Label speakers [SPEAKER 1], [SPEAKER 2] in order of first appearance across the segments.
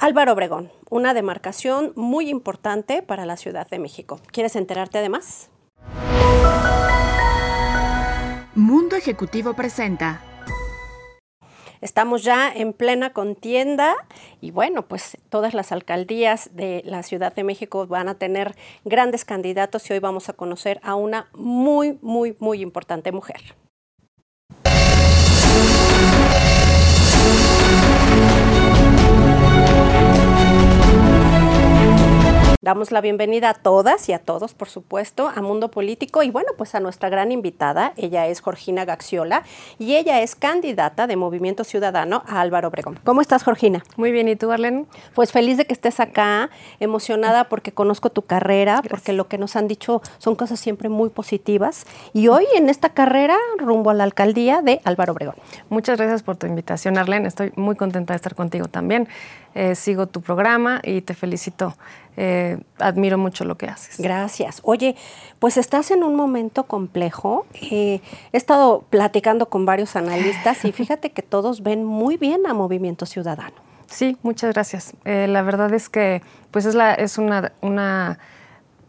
[SPEAKER 1] Álvaro Obregón, una demarcación muy importante para la Ciudad de México. ¿Quieres enterarte además?
[SPEAKER 2] Mundo Ejecutivo presenta.
[SPEAKER 1] Estamos ya en plena contienda y bueno, pues todas las alcaldías de la Ciudad de México van a tener grandes candidatos y hoy vamos a conocer a una muy, muy, muy importante mujer. Damos la bienvenida a todas y a todos, por supuesto, a Mundo Político y bueno, pues a nuestra gran invitada. Ella es Jorgina Gaxiola y ella es candidata de Movimiento Ciudadano a Álvaro Obregón. ¿Cómo estás, Jorgina?
[SPEAKER 3] Muy bien, ¿y tú, Arlene?
[SPEAKER 1] Pues feliz de que estés acá, emocionada porque conozco tu carrera, porque lo que nos han dicho son cosas siempre muy positivas. Y hoy en esta carrera rumbo a la alcaldía de Álvaro Obregón.
[SPEAKER 3] Muchas gracias por tu invitación, Arlene. Estoy muy contenta de estar contigo también. Eh, sigo tu programa y te felicito. Eh, admiro mucho lo que haces.
[SPEAKER 1] Gracias. Oye, pues estás en un momento complejo. Eh, he estado platicando con varios analistas y fíjate que todos ven muy bien a Movimiento Ciudadano.
[SPEAKER 3] Sí, muchas gracias. la verdad es que pues es, la, es una, una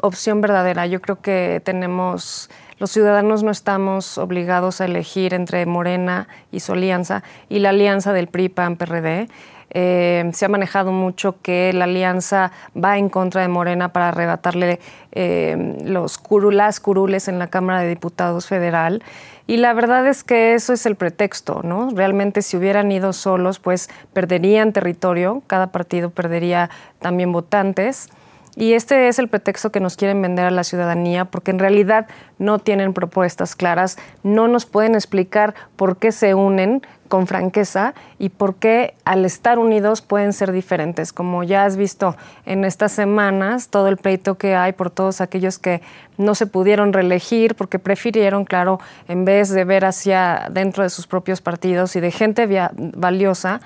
[SPEAKER 3] opción verdadera. Yo creo que tenemos los ciudadanos no estamos obligados a elegir entre Morena y su alianza y la alianza del PRI, PAN, PRD. Eh, se ha manejado mucho que la alianza va en contra de Morena para arrebatarle eh, los las curules en la Cámara de Diputados Federal. Y la verdad es que eso es el pretexto, ¿no? Realmente si hubieran ido solos, pues perderían territorio, cada partido perdería también votantes. Y este es el pretexto que nos quieren vender a la ciudadanía porque en realidad no tienen propuestas claras, no nos pueden explicar por qué se unen con franqueza y por qué al estar unidos pueden ser diferentes. Como ya has visto en estas semanas, todo el pleito que hay por todos aquellos que no se pudieron reelegir porque prefirieron, claro, en vez de ver hacia dentro de sus propios partidos y de gente valiosa,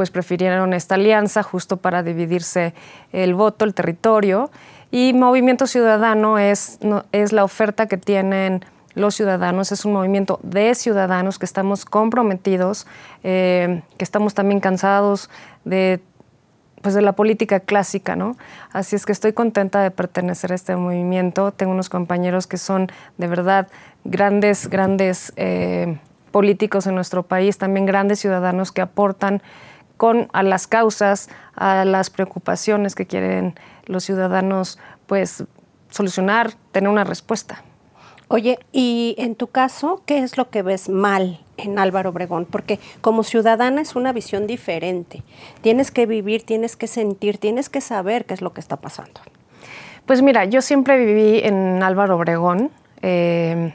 [SPEAKER 3] pues prefirieron esta alianza justo para dividirse el voto, el territorio. Y Movimiento Ciudadano es, es la oferta que tienen los ciudadanos, es un movimiento de ciudadanos que estamos comprometidos, eh, que estamos también cansados de, pues de la política clásica, ¿no? Así es que estoy contenta de pertenecer a este movimiento. Tengo unos compañeros que son de verdad grandes, grandes eh, políticos en nuestro país, también grandes ciudadanos que aportan con a las causas, a las preocupaciones que quieren los ciudadanos, pues solucionar, tener una respuesta.
[SPEAKER 1] Oye, y en tu caso, ¿qué es lo que ves mal en Álvaro Obregón? Porque como ciudadana es una visión diferente. Tienes que vivir, tienes que sentir, tienes que saber qué es lo que está pasando.
[SPEAKER 3] Pues mira, yo siempre viví en Álvaro Obregón eh,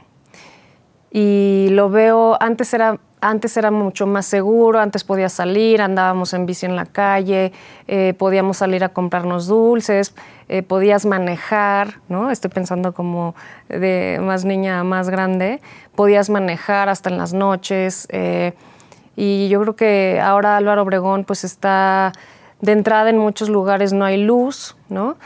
[SPEAKER 3] y lo veo, antes era antes era mucho más seguro, antes podías salir, andábamos en bici en la calle, eh, podíamos salir a comprarnos dulces, eh, podías manejar, ¿no? Estoy pensando como de más niña a más grande, podías manejar hasta en las noches. Eh, y yo creo que ahora Álvaro Obregón pues está de entrada en muchos lugares no hay luz, ¿no?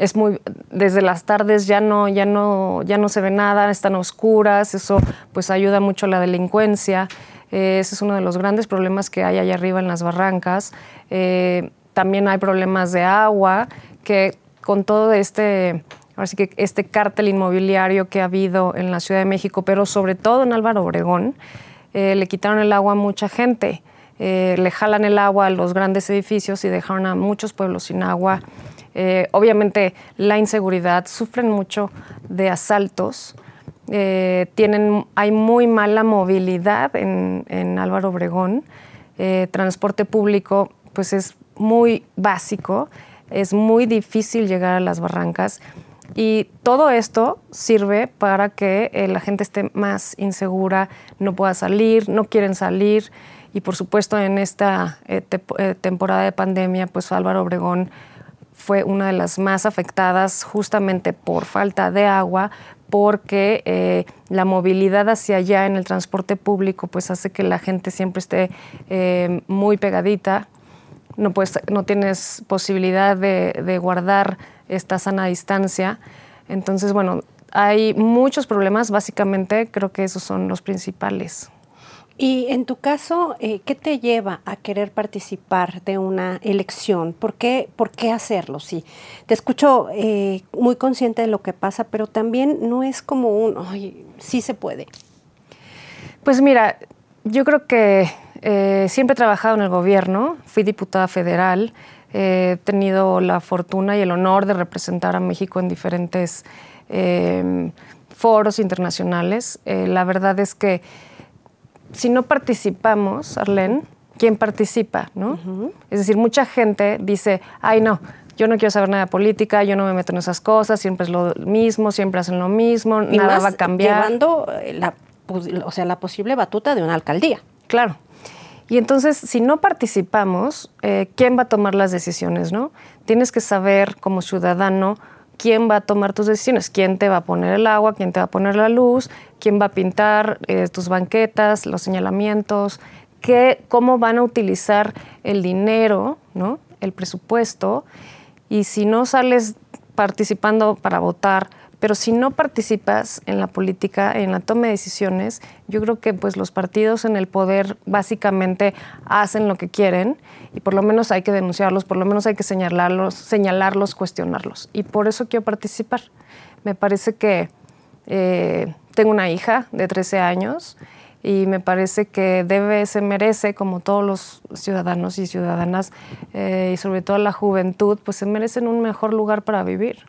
[SPEAKER 3] Es muy desde las tardes ya no ya no ya no se ve nada están oscuras eso pues ayuda mucho a la delincuencia. Eh, ese es uno de los grandes problemas que hay allá arriba en las barrancas. Eh, también hay problemas de agua que con todo este así que este cártel inmobiliario que ha habido en la Ciudad de México pero sobre todo en Álvaro Obregón eh, le quitaron el agua a mucha gente. Le jalan el agua a los grandes edificios y dejaron a muchos pueblos sin agua eh, obviamente la inseguridad, sufren mucho de asaltos, eh, tienen, hay muy mala movilidad en, Álvaro Obregón, eh, transporte público pues es muy básico, es muy difícil llegar a las barrancas. Y todo esto sirve para que la gente esté más insegura, no pueda salir, no quieren salir. Y por supuesto en esta temporada de pandemia pues Álvaro Obregón fue una de las más afectadas justamente por falta de agua, porque eh, la movilidad hacia allá en el transporte público pues hace que la gente siempre esté eh, muy pegadita, no, no tienes posibilidad de, guardar esta sana distancia. Entonces, bueno, hay muchos problemas, básicamente creo que esos son los principales.
[SPEAKER 1] Y en tu caso, eh, ¿qué te lleva a querer participar de una elección? ¿Por qué, por qué hacerlo? Sí, te escucho eh, muy consciente de lo que pasa, pero también no es como un, ay, sí se puede.
[SPEAKER 3] Pues mira, yo creo que eh, siempre he trabajado en el gobierno, fui diputada federal, he tenido la fortuna y el honor de representar a México en diferentes foros internacionales. la verdad es que si no participamos, Arlene, ¿quién participa? ¿no? Es decir, mucha gente dice, ay no, yo no quiero saber nada de política, yo no me meto en esas cosas, siempre es lo mismo, siempre hacen lo mismo, nada va a cambiar.
[SPEAKER 1] Llevando eh, la, o sea, la posible batuta de una alcaldía.
[SPEAKER 3] Claro. Y entonces, si no participamos, eh, ¿quién va a tomar las decisiones? ¿no? Tienes que saber como ciudadano quién va a tomar tus decisiones, quién te va a poner el agua, quién te va a poner la luz, quién va a pintar eh, tus banquetas, los señalamientos, qué, cómo van a utilizar el dinero, ¿no? el presupuesto. Y si no sales participando para votar, pero si no participas en la política, en la toma de decisiones, yo creo que pues los partidos en el poder básicamente hacen lo que quieren y por lo menos hay que denunciarlos, por lo menos hay que señalarlos, señalarlos, cuestionarlos. Y por eso quiero participar. Me parece que eh, tengo una hija de 13 años y me parece que debe, se merece, como todos los ciudadanos y ciudadanas, eh, y sobre todo la juventud, pues se merecen un mejor lugar para vivir.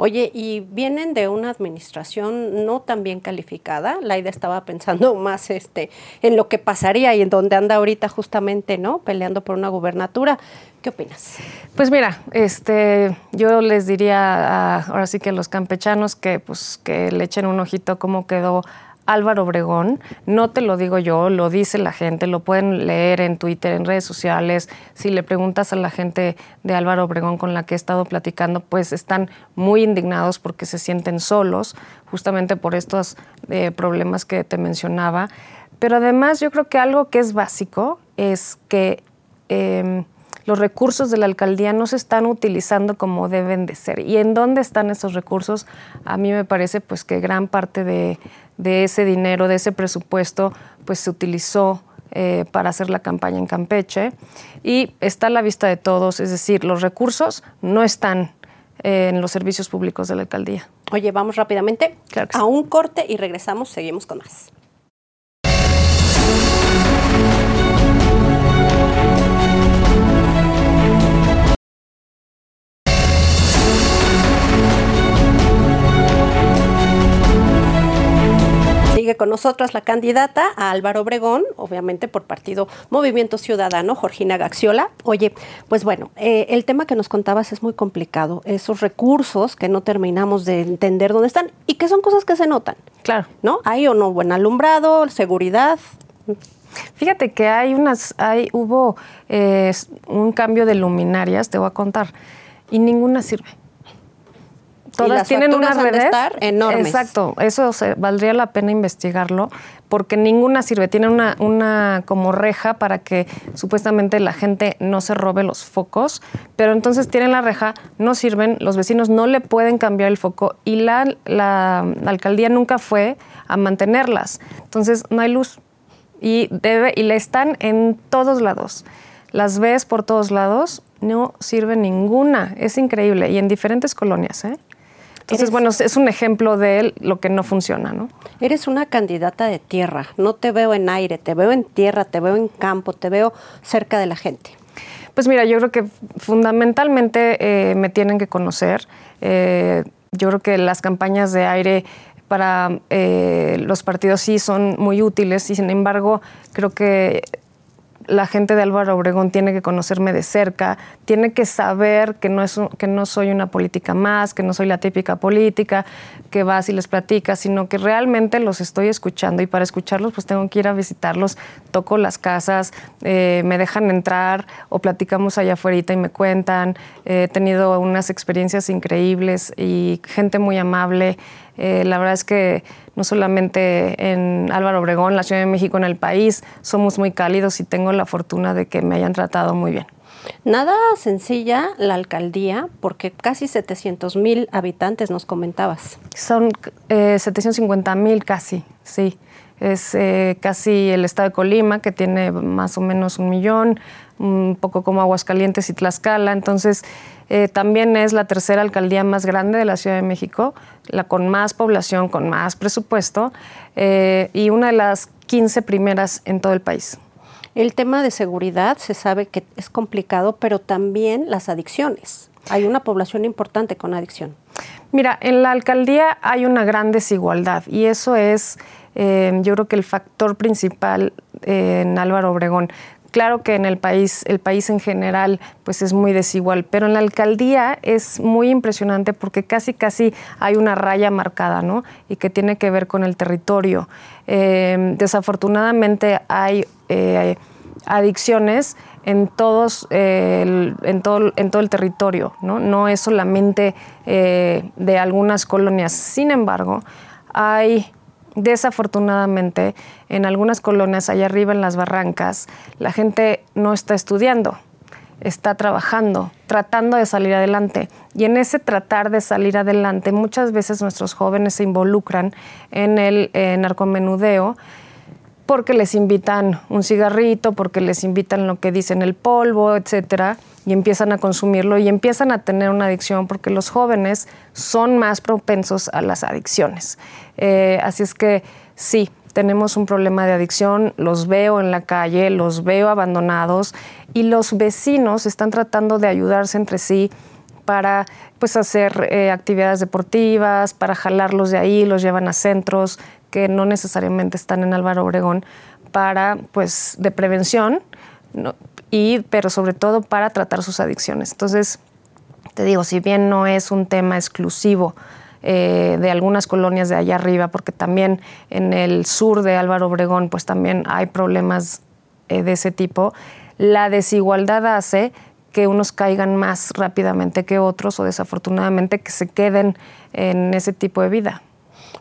[SPEAKER 1] Oye, y vienen de una administración no tan bien calificada. Laida estaba pensando más este, en lo que pasaría y en donde anda ahorita justamente, ¿no? Peleando por una gubernatura. ¿Qué opinas?
[SPEAKER 3] Pues mira, este, yo les diría ahora sí que a los campechanos que, pues, que le echen un ojito cómo quedó Álvaro Obregón, no te lo digo yo, lo dice la gente, lo pueden leer en Twitter, en redes sociales. Si le preguntas a la gente de Álvaro Obregón con la que he estado platicando, pues están muy indignados porque se sienten solos, justamente por estos eh, problemas que te mencionaba. Pero además yo creo que algo que es básico es que... Em, los recursos de la alcaldía no se están utilizando como deben de ser. ¿Y en dónde están esos recursos? A mí me parece pues que gran parte de, ese dinero, de ese presupuesto, pues se utilizó eh, para hacer la campaña en Campeche y está a la vista de todos, es decir, los recursos no están eh, en los servicios públicos de la alcaldía.
[SPEAKER 1] Oye, vamos rápidamente a un corte y regresamos, seguimos con más. Con nosotros la candidata a Álvaro Obregón, obviamente por partido Movimiento Ciudadano, Jorgina Gaxiola. Oye, pues bueno, eh, el tema que nos contabas es muy complicado. Esos recursos que no terminamos de entender dónde están y que son cosas que se notan.
[SPEAKER 3] Claro.
[SPEAKER 1] ¿No? Hay o no buen alumbrado, seguridad.
[SPEAKER 3] Fíjate que hay unas, hay, hubo eh, un cambio de luminarias, te voy a contar, y ninguna sirve.
[SPEAKER 1] Todas tienen unas redes estar
[SPEAKER 3] enormes. Exacto, eso valdría la pena investigarlo porque ninguna sirve. Tienen una, una como reja para que supuestamente la gente no se robe los focos, pero entonces tienen la reja, no sirven, los vecinos no le pueden cambiar el foco y la, la, alcaldía nunca fue a mantenerlas. Entonces no hay luz y debe y le están en todos lados. Las ves por todos lados, no sirve ninguna. Es increíble y en diferentes colonias, ¿eh? Entonces, bueno, es un ejemplo de lo que no funciona, ¿no?
[SPEAKER 1] Eres una candidata de tierra, no te veo en aire, te veo en tierra, te veo en campo, te veo cerca de la gente.
[SPEAKER 3] Pues mira, yo creo que fundamentalmente eh, me tienen que conocer. Eh, yo creo que las campañas de aire para eh, los partidos sí son muy útiles y sin embargo creo que la gente de Álvaro Obregón tiene que conocerme de cerca, tiene que saber que no, es, que no soy una política más, que no soy la típica política que vas y les platicas, sino que realmente los estoy escuchando y para escucharlos pues tengo que ir a visitarlos, toco las casas, eh, me dejan entrar o platicamos allá afuera y me cuentan. he tenido unas experiencias increíbles y gente muy amable. Eh, la verdad es que no solamente en Álvaro Obregón, la Ciudad de México, en el país, somos muy cálidos y tengo la fortuna de que me hayan tratado muy bien.
[SPEAKER 1] Nada sencilla la alcaldía, porque casi 700 mil habitantes nos comentabas.
[SPEAKER 3] Son 750 eh, mil casi, sí. es eh, casi el estado de Colima, que tiene más o menos un millón, un poco como Aguascalientes y Tlaxcala. Entonces, eh, también es la tercera alcaldía más grande de la Ciudad de México, la con más población, con más presupuesto, eh, y una de las 15 primeras en todo el país.
[SPEAKER 1] El tema de seguridad se sabe que es complicado, pero también las adicciones. Hay una población importante con adicción.
[SPEAKER 3] Mira, en la alcaldía hay una gran desigualdad y eso es, eh, yo creo que el factor principal en Álvaro Obregón. Claro que en el país, el país en general, pues es muy desigual, pero en la alcaldía es muy impresionante porque casi casi hay una raya marcada, ¿no? Y que tiene que ver con el territorio. Eh, desafortunadamente hay eh, adicciones en, todos, eh, en, todo, en todo el territorio, no, no es solamente de algunas colonias. Sin embargo, hay desafortunadamente, en algunas colonias allá arriba en las barrancas, la gente no está estudiando, está trabajando, tratando de salir adelante. Y en ese tratar de salir adelante, muchas veces nuestros jóvenes se involucran en el narcomenudeo porque les invitan un cigarrito, porque les invitan lo que dicen el polvo, etcétera, y empiezan a consumirlo y empiezan a tener una adicción porque los jóvenes son más propensos a las adicciones. Eh, así es que sí, tenemos un problema de adicción, los veo en la calle, los veo abandonados y los vecinos están tratando de ayudarse entre sí para pues hacer eh, actividades deportivas, para jalarlos de ahí, los llevan a centros, que no necesariamente están en Álvaro Obregón para, pues, de prevención, y, pero sobre todo para tratar sus adicciones. Entonces, te digo, si bien no es un tema exclusivo eh, de algunas colonias de allá arriba, porque también en el sur de Álvaro Obregón, pues también hay problemas eh, de ese tipo, la desigualdad hace que unos caigan más rápidamente que otros o desafortunadamente que se queden en ese tipo de vida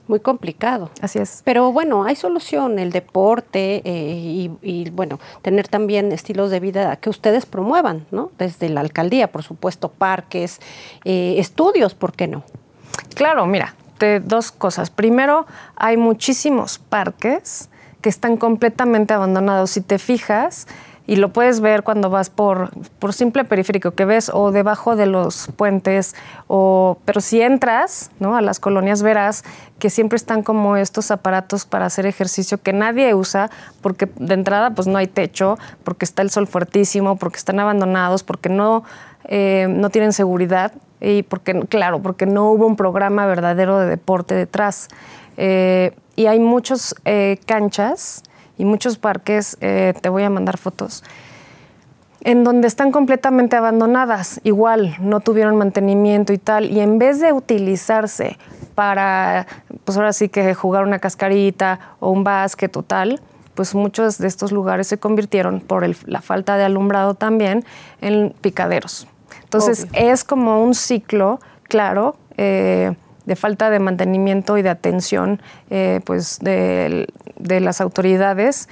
[SPEAKER 1] muy complicado.
[SPEAKER 3] Así es.
[SPEAKER 1] Pero bueno, hay solución, el deporte eh, y, bueno, tener también estilos de vida que ustedes promuevan, ¿no? Desde la alcaldía, por supuesto, parques, eh, estudios, ¿por qué no?
[SPEAKER 3] Claro, mira, dos cosas. Primero, hay muchísimos parques que están completamente abandonados. Si te fijas, y lo puedes ver cuando vas por, por simple periférico que ves o debajo de los puentes, o, pero si entras ¿no? a las colonias verás que siempre están como estos aparatos para hacer ejercicio que nadie usa porque de entrada pues no hay techo, porque está el sol fuertísimo, porque están abandonados, porque no, eh, no tienen seguridad y porque, claro, porque no hubo un programa verdadero de deporte detrás. Eh, y hay muchas eh, canchas y muchos parques, eh, te voy a mandar fotos, en donde están completamente abandonadas, igual no tuvieron mantenimiento y tal, y en vez de utilizarse para, pues ahora sí que jugar una cascarita o un básquet o tal, pues muchos de estos lugares se convirtieron, por la falta de alumbrado también, en picaderos. Entonces es como un ciclo, claro, eh, de falta de mantenimiento y de atención eh, pues de, las autoridades.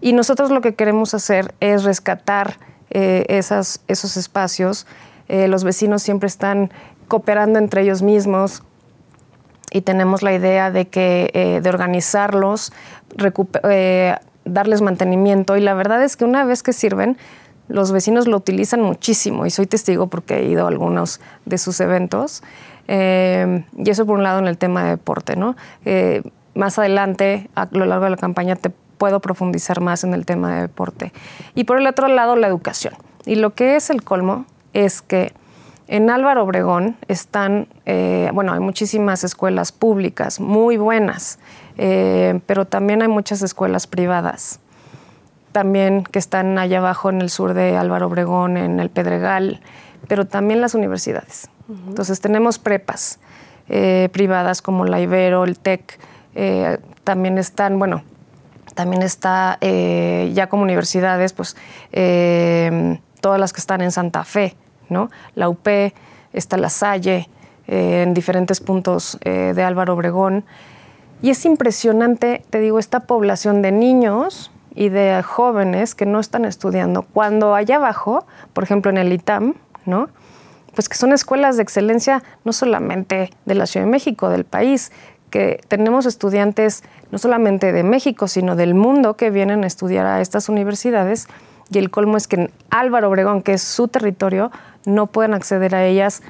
[SPEAKER 3] Y nosotros lo que queremos hacer es rescatar eh, esos espacios. Eh, los vecinos siempre están cooperando entre ellos mismos y tenemos la idea de, que, de organizarlos, darles mantenimiento y la verdad es que una vez que sirven, los vecinos lo utilizan muchísimo y soy testigo porque he ido a algunos de sus eventos. Eh, y eso por un lado en el tema de deporte, ¿no? Eh, más adelante, a lo largo de la campaña, te puedo profundizar más en el tema de deporte. Y por el otro lado, la educación. Y lo que es el colmo es que en Álvaro Obregón están, eh, bueno, hay muchísimas escuelas públicas muy buenas, pero también hay muchas escuelas privadas, también que están allá abajo en el sur de Álvaro Obregón, en el Pedregal, pero también las universidades. Entonces tenemos prepas eh, privadas como la Ibero, el TEC, eh, también están, bueno, también está eh, ya como universidades, pues todas las que están en Santa Fe, ¿no? La UP, está la Salle, en diferentes puntos de Álvaro Obregón. Y es impresionante, te digo, esta población de niños y de jóvenes que no están estudiando. Cuando allá abajo, por ejemplo en el ITAM, ¿no? Pues que son escuelas de excelencia no solamente de la Ciudad de México, del país, que tenemos estudiantes no solamente de México, sino del mundo que vienen a estudiar a estas universidades y el colmo es que en Álvaro Obregón, que es su territorio, no pueden acceder a ellas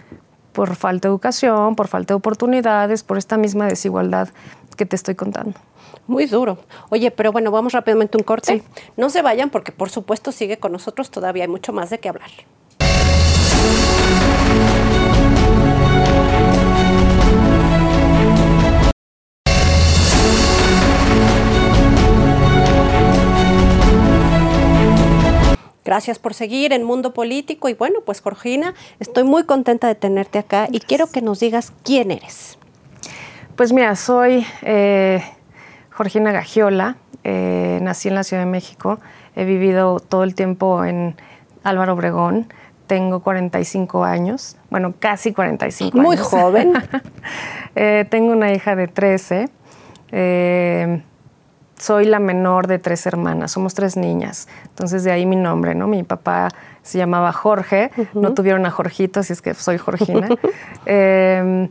[SPEAKER 3] por falta de educación, por falta de oportunidades, por esta misma desigualdad que te estoy contando.
[SPEAKER 1] Muy duro. Oye, pero bueno, vamos rápidamente un corte. No se vayan porque por supuesto sigue con nosotros, todavía hay mucho más de qué hablar. Gracias por seguir en Mundo Político y bueno, pues Georgina, estoy muy contenta de tenerte acá y quiero que nos digas quién eres.
[SPEAKER 3] Pues mira, soy eh, Georgina Gagiola, eh, nací en la Ciudad de México, he vivido todo el tiempo en Álvaro Obregón, tengo 45 años, bueno, casi 45
[SPEAKER 1] años. Muy joven.
[SPEAKER 3] Eh, tengo una hija de 13 soy la menor de tres hermanas, somos tres niñas, entonces de ahí mi nombre, ¿no? Mi papá se llamaba Jorge, no tuvieron a Jorgito, así es que soy Jorgina. Em,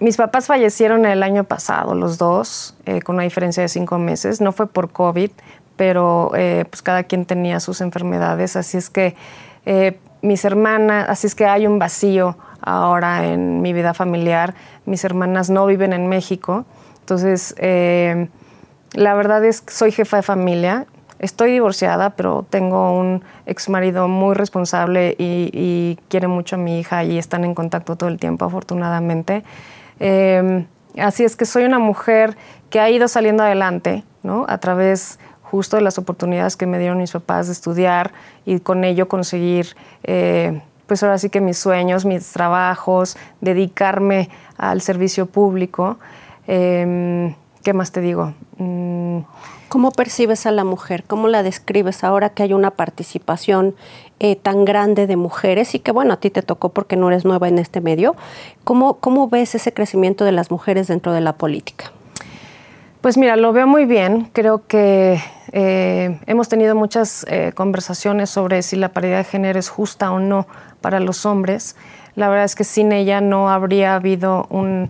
[SPEAKER 3] mis papás fallecieron el año pasado, los dos, eh, con una diferencia de cinco meses. No fue por COVID, pero eh, pues cada quien tenía sus enfermedades, así es que eh, mis hermanas, así es que hay un vacío ahora en mi vida familiar. Mis hermanas no viven en México, entonces em, la verdad es que soy jefa de familia. Estoy divorciada, pero tengo un ex marido muy responsable y, quiere mucho a mi hija y están en contacto todo el tiempo, afortunadamente. Em, así es que soy una mujer que ha ido saliendo adelante, ¿no? A través justo de las oportunidades que me dieron mis papás de estudiar y con ello conseguir, eh, pues ahora sí que mis sueños, mis trabajos, dedicarme al servicio público. Em, ¿Qué más te digo?
[SPEAKER 1] Mm, ¿Cómo percibes a la mujer? ¿Cómo la describes ahora que hay una participación eh, tan grande de mujeres y que bueno, a ti te tocó porque no eres nueva en este medio? ¿Cómo, cómo ves ese crecimiento de las mujeres dentro de la política?
[SPEAKER 3] Pues mira, lo veo muy bien. Creo que eh, hemos tenido muchas eh, conversaciones sobre si la paridad de género es justa o no para los hombres. La verdad es que sin ella no habría habido un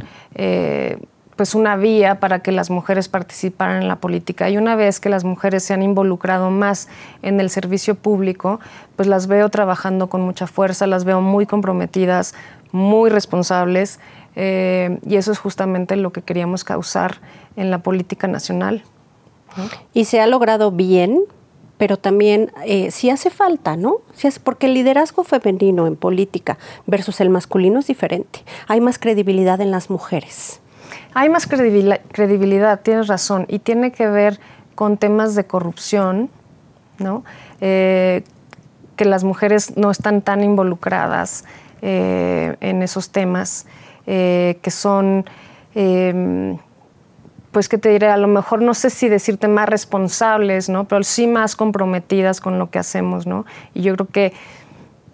[SPEAKER 3] pues una vía para que las mujeres participaran en la política. Y una vez que las mujeres se han involucrado más en el servicio público, pues las veo trabajando con mucha fuerza, las veo muy comprometidas, muy responsables, eh, y eso es justamente lo que queríamos causar en la política nacional.
[SPEAKER 1] Y se ha logrado bien, pero también eh, sí hace falta, ¿no? Sí hace, porque el liderazgo femenino en política versus el masculino es diferente. Hay más credibilidad en las mujeres.
[SPEAKER 3] Hay más credibilidad, tienes razón, y tiene que ver con temas de corrupción, ¿no? Eh, que las mujeres no están tan involucradas eh, en esos temas, eh, que son, em, pues que te diré, a lo mejor no sé si decirte más responsables, ¿no? Pero sí más comprometidas con lo que hacemos, ¿no? Y yo creo que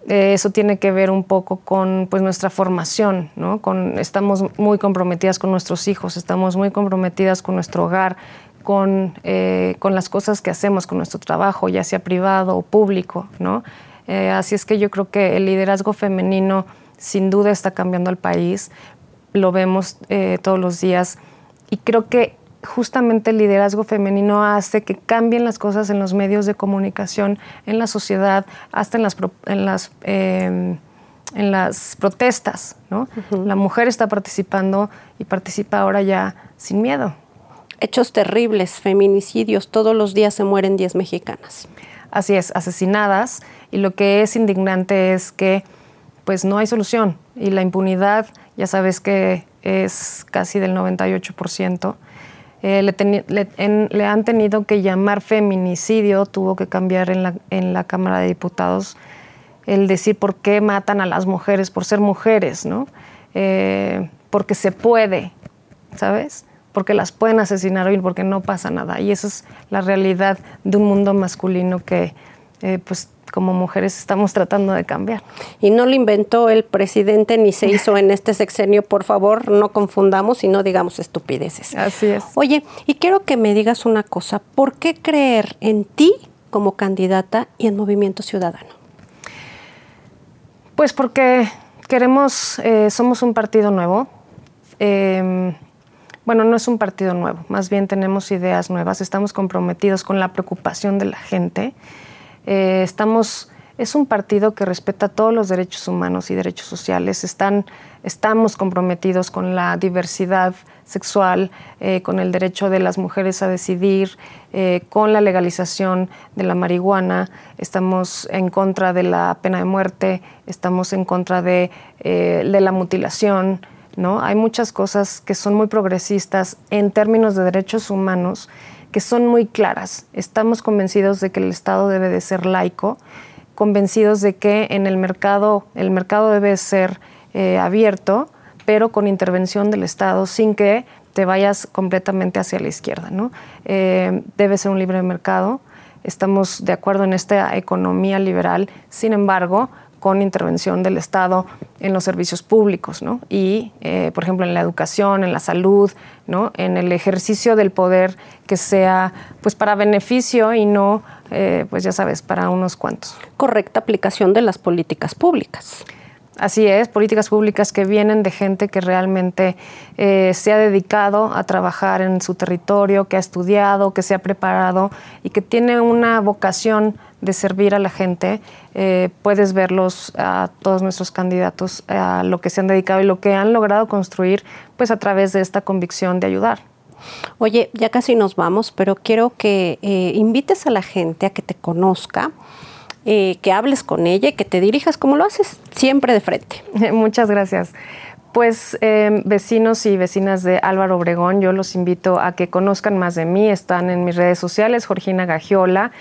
[SPEAKER 3] eh, eso tiene que ver un poco con pues, nuestra formación, ¿no? Con, estamos muy comprometidas con nuestros hijos, estamos muy comprometidas con nuestro hogar, con, eh, con las cosas que hacemos, con nuestro trabajo, ya sea privado o público. ¿no? Eh, así es que yo creo que el liderazgo femenino sin duda está cambiando al país, lo vemos todos los días y creo que justamente el liderazgo femenino hace que cambien las cosas en los medios de comunicación, en la sociedad, hasta en las, en las, em, en las protestas. ¿no? La mujer está participando y participa ahora ya sin miedo.
[SPEAKER 1] Hechos terribles, feminicidios, todos los días se mueren 10 mexicanas.
[SPEAKER 3] Así es, asesinadas. Y lo que es indignante es que pues no hay solución. Y la impunidad, ya sabes que es casi del 98%. Eh, le, han tenido que llamar feminicidio, tuvo que cambiar en la, en la Cámara de Diputados el decir por qué matan a las mujeres por ser mujeres, ¿no? Eh, porque se puede, ¿sabes? Porque las pueden asesinar hoy porque no pasa nada. Y esa es la realidad de un mundo masculino que eh, pues como mujeres estamos tratando de cambiar.
[SPEAKER 1] Y no lo inventó el presidente ni se hizo en este sexenio, por favor, no confundamos y no digamos estupideces.
[SPEAKER 3] Así es.
[SPEAKER 1] Oye, y quiero que me digas una cosa, ¿por qué creer en ti como candidata y en Movimiento Ciudadano?
[SPEAKER 3] Pues porque queremos, eh, somos un partido nuevo. Em, bueno, no es un partido nuevo, más bien tenemos ideas nuevas, estamos comprometidos con la preocupación de la gente, eh, estamos, es un partido que respeta todos los derechos humanos y derechos sociales, Están, estamos comprometidos con la diversidad sexual, eh, con el derecho de las mujeres a decidir, eh, con la legalización de la marihuana, estamos en contra de la pena de muerte, estamos en contra de, de la mutilación, ¿no? Hay muchas cosas que son muy progresistas en términos de derechos humanos que son muy claras. Estamos convencidos de que el Estado debe de ser laico, convencidos de que en el mercado el mercado debe ser eh, abierto, pero con intervención del Estado sin que te vayas completamente hacia la izquierda. ¿no? Eh, debe ser un libre mercado. Estamos de acuerdo en esta economía liberal. Sin embargo, con intervención del Estado en los servicios públicos, ¿no? Y, eh, por ejemplo, en la educación, en la salud, ¿no? En el ejercicio del poder que sea, pues, para beneficio y no, eh, pues, ya sabes, para unos cuantos.
[SPEAKER 1] Correcta aplicación de las políticas públicas.
[SPEAKER 3] Así es, políticas públicas que vienen de gente que realmente eh, se ha dedicado a trabajar en su territorio, que ha estudiado, que se ha preparado y que tiene una vocación de servir a la gente. Eh, puedes verlos a todos nuestros candidatos, a lo que se han dedicado y lo que han logrado construir, pues a través de esta convicción de ayudar.
[SPEAKER 1] Oye, ya casi nos vamos, pero quiero que eh, invites a la gente a que te conozca eh, que hables con ella y que te dirijas como lo haces siempre de frente.
[SPEAKER 3] Muchas gracias. Pues em, vecinos y vecinas de Álvaro Obregón, yo los invito a que conozcan más de mí. Están en mis redes sociales, Georgina Gagiola.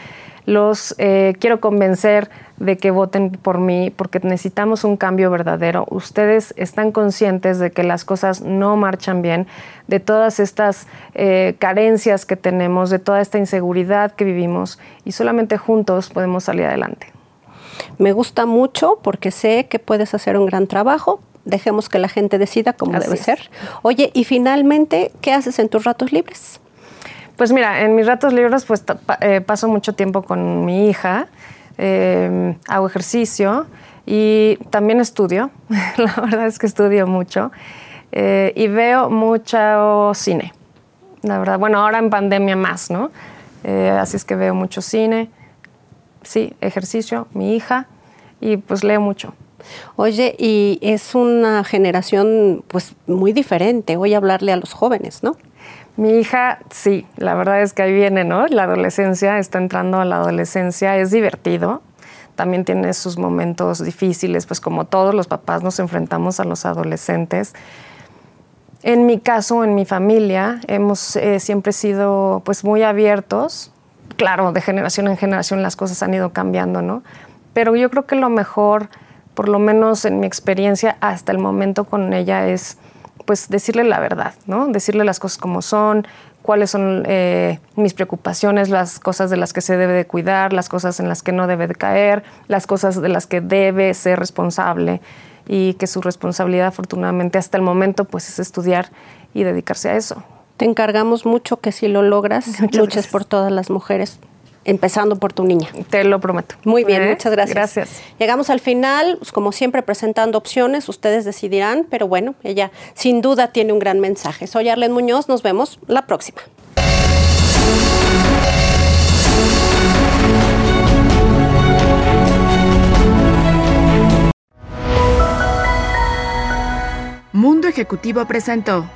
[SPEAKER 3] Los eh, quiero convencer de que voten por mí porque necesitamos un cambio verdadero. Ustedes están conscientes de que las cosas no marchan bien, de todas estas eh, carencias que tenemos, de toda esta inseguridad que vivimos y solamente juntos podemos salir adelante.
[SPEAKER 1] Me gusta mucho porque sé que puedes hacer un gran trabajo. Dejemos que la gente decida cómo debe ser. Oye, y finalmente, ¿qué haces en tus ratos libres?
[SPEAKER 3] Pues mira, en mis ratos libres pues eh, paso mucho tiempo con mi hija, em, hago ejercicio y también estudio. La verdad es que estudio mucho eh, y veo mucho cine. La verdad, bueno, ahora en pandemia más, ¿no? Eh, así es que veo mucho cine, sí, ejercicio, mi hija y pues leo mucho.
[SPEAKER 1] Oye, y es una generación pues muy diferente hoy hablarle a los jóvenes, ¿no?
[SPEAKER 3] Mi hija, sí, la verdad es que ahí viene, ¿no? La adolescencia, está entrando a la adolescencia, es divertido, también tiene sus momentos difíciles, pues como todos los papás nos enfrentamos a los adolescentes. En mi caso, en mi familia, hemos eh, siempre sido pues muy abiertos. Claro, de generación en generación las cosas han ido cambiando, ¿no? Pero yo creo que lo mejor, por lo menos en mi experiencia hasta el momento con ella, es pues decirle la verdad, ¿no? Decirle las cosas como son, cuáles son eh, mis preocupaciones, las cosas de las que se debe de cuidar, las cosas en las que no debe de caer, las cosas de las que debe ser responsable y que su responsabilidad afortunadamente hasta el momento pues es estudiar y dedicarse a eso.
[SPEAKER 1] Te encargamos mucho que si lo logras, luches por todas las mujeres empezando por tu niña.
[SPEAKER 3] Te lo prometo.
[SPEAKER 1] Muy bien, ¿Eh? muchas gracias.
[SPEAKER 3] Gracias.
[SPEAKER 1] Llegamos al final, pues, como siempre, presentando opciones, ustedes decidirán, pero bueno, ella sin duda tiene un gran mensaje. Soy Arlen Muñoz, nos vemos la próxima.
[SPEAKER 2] Mundo Ejecutivo presentó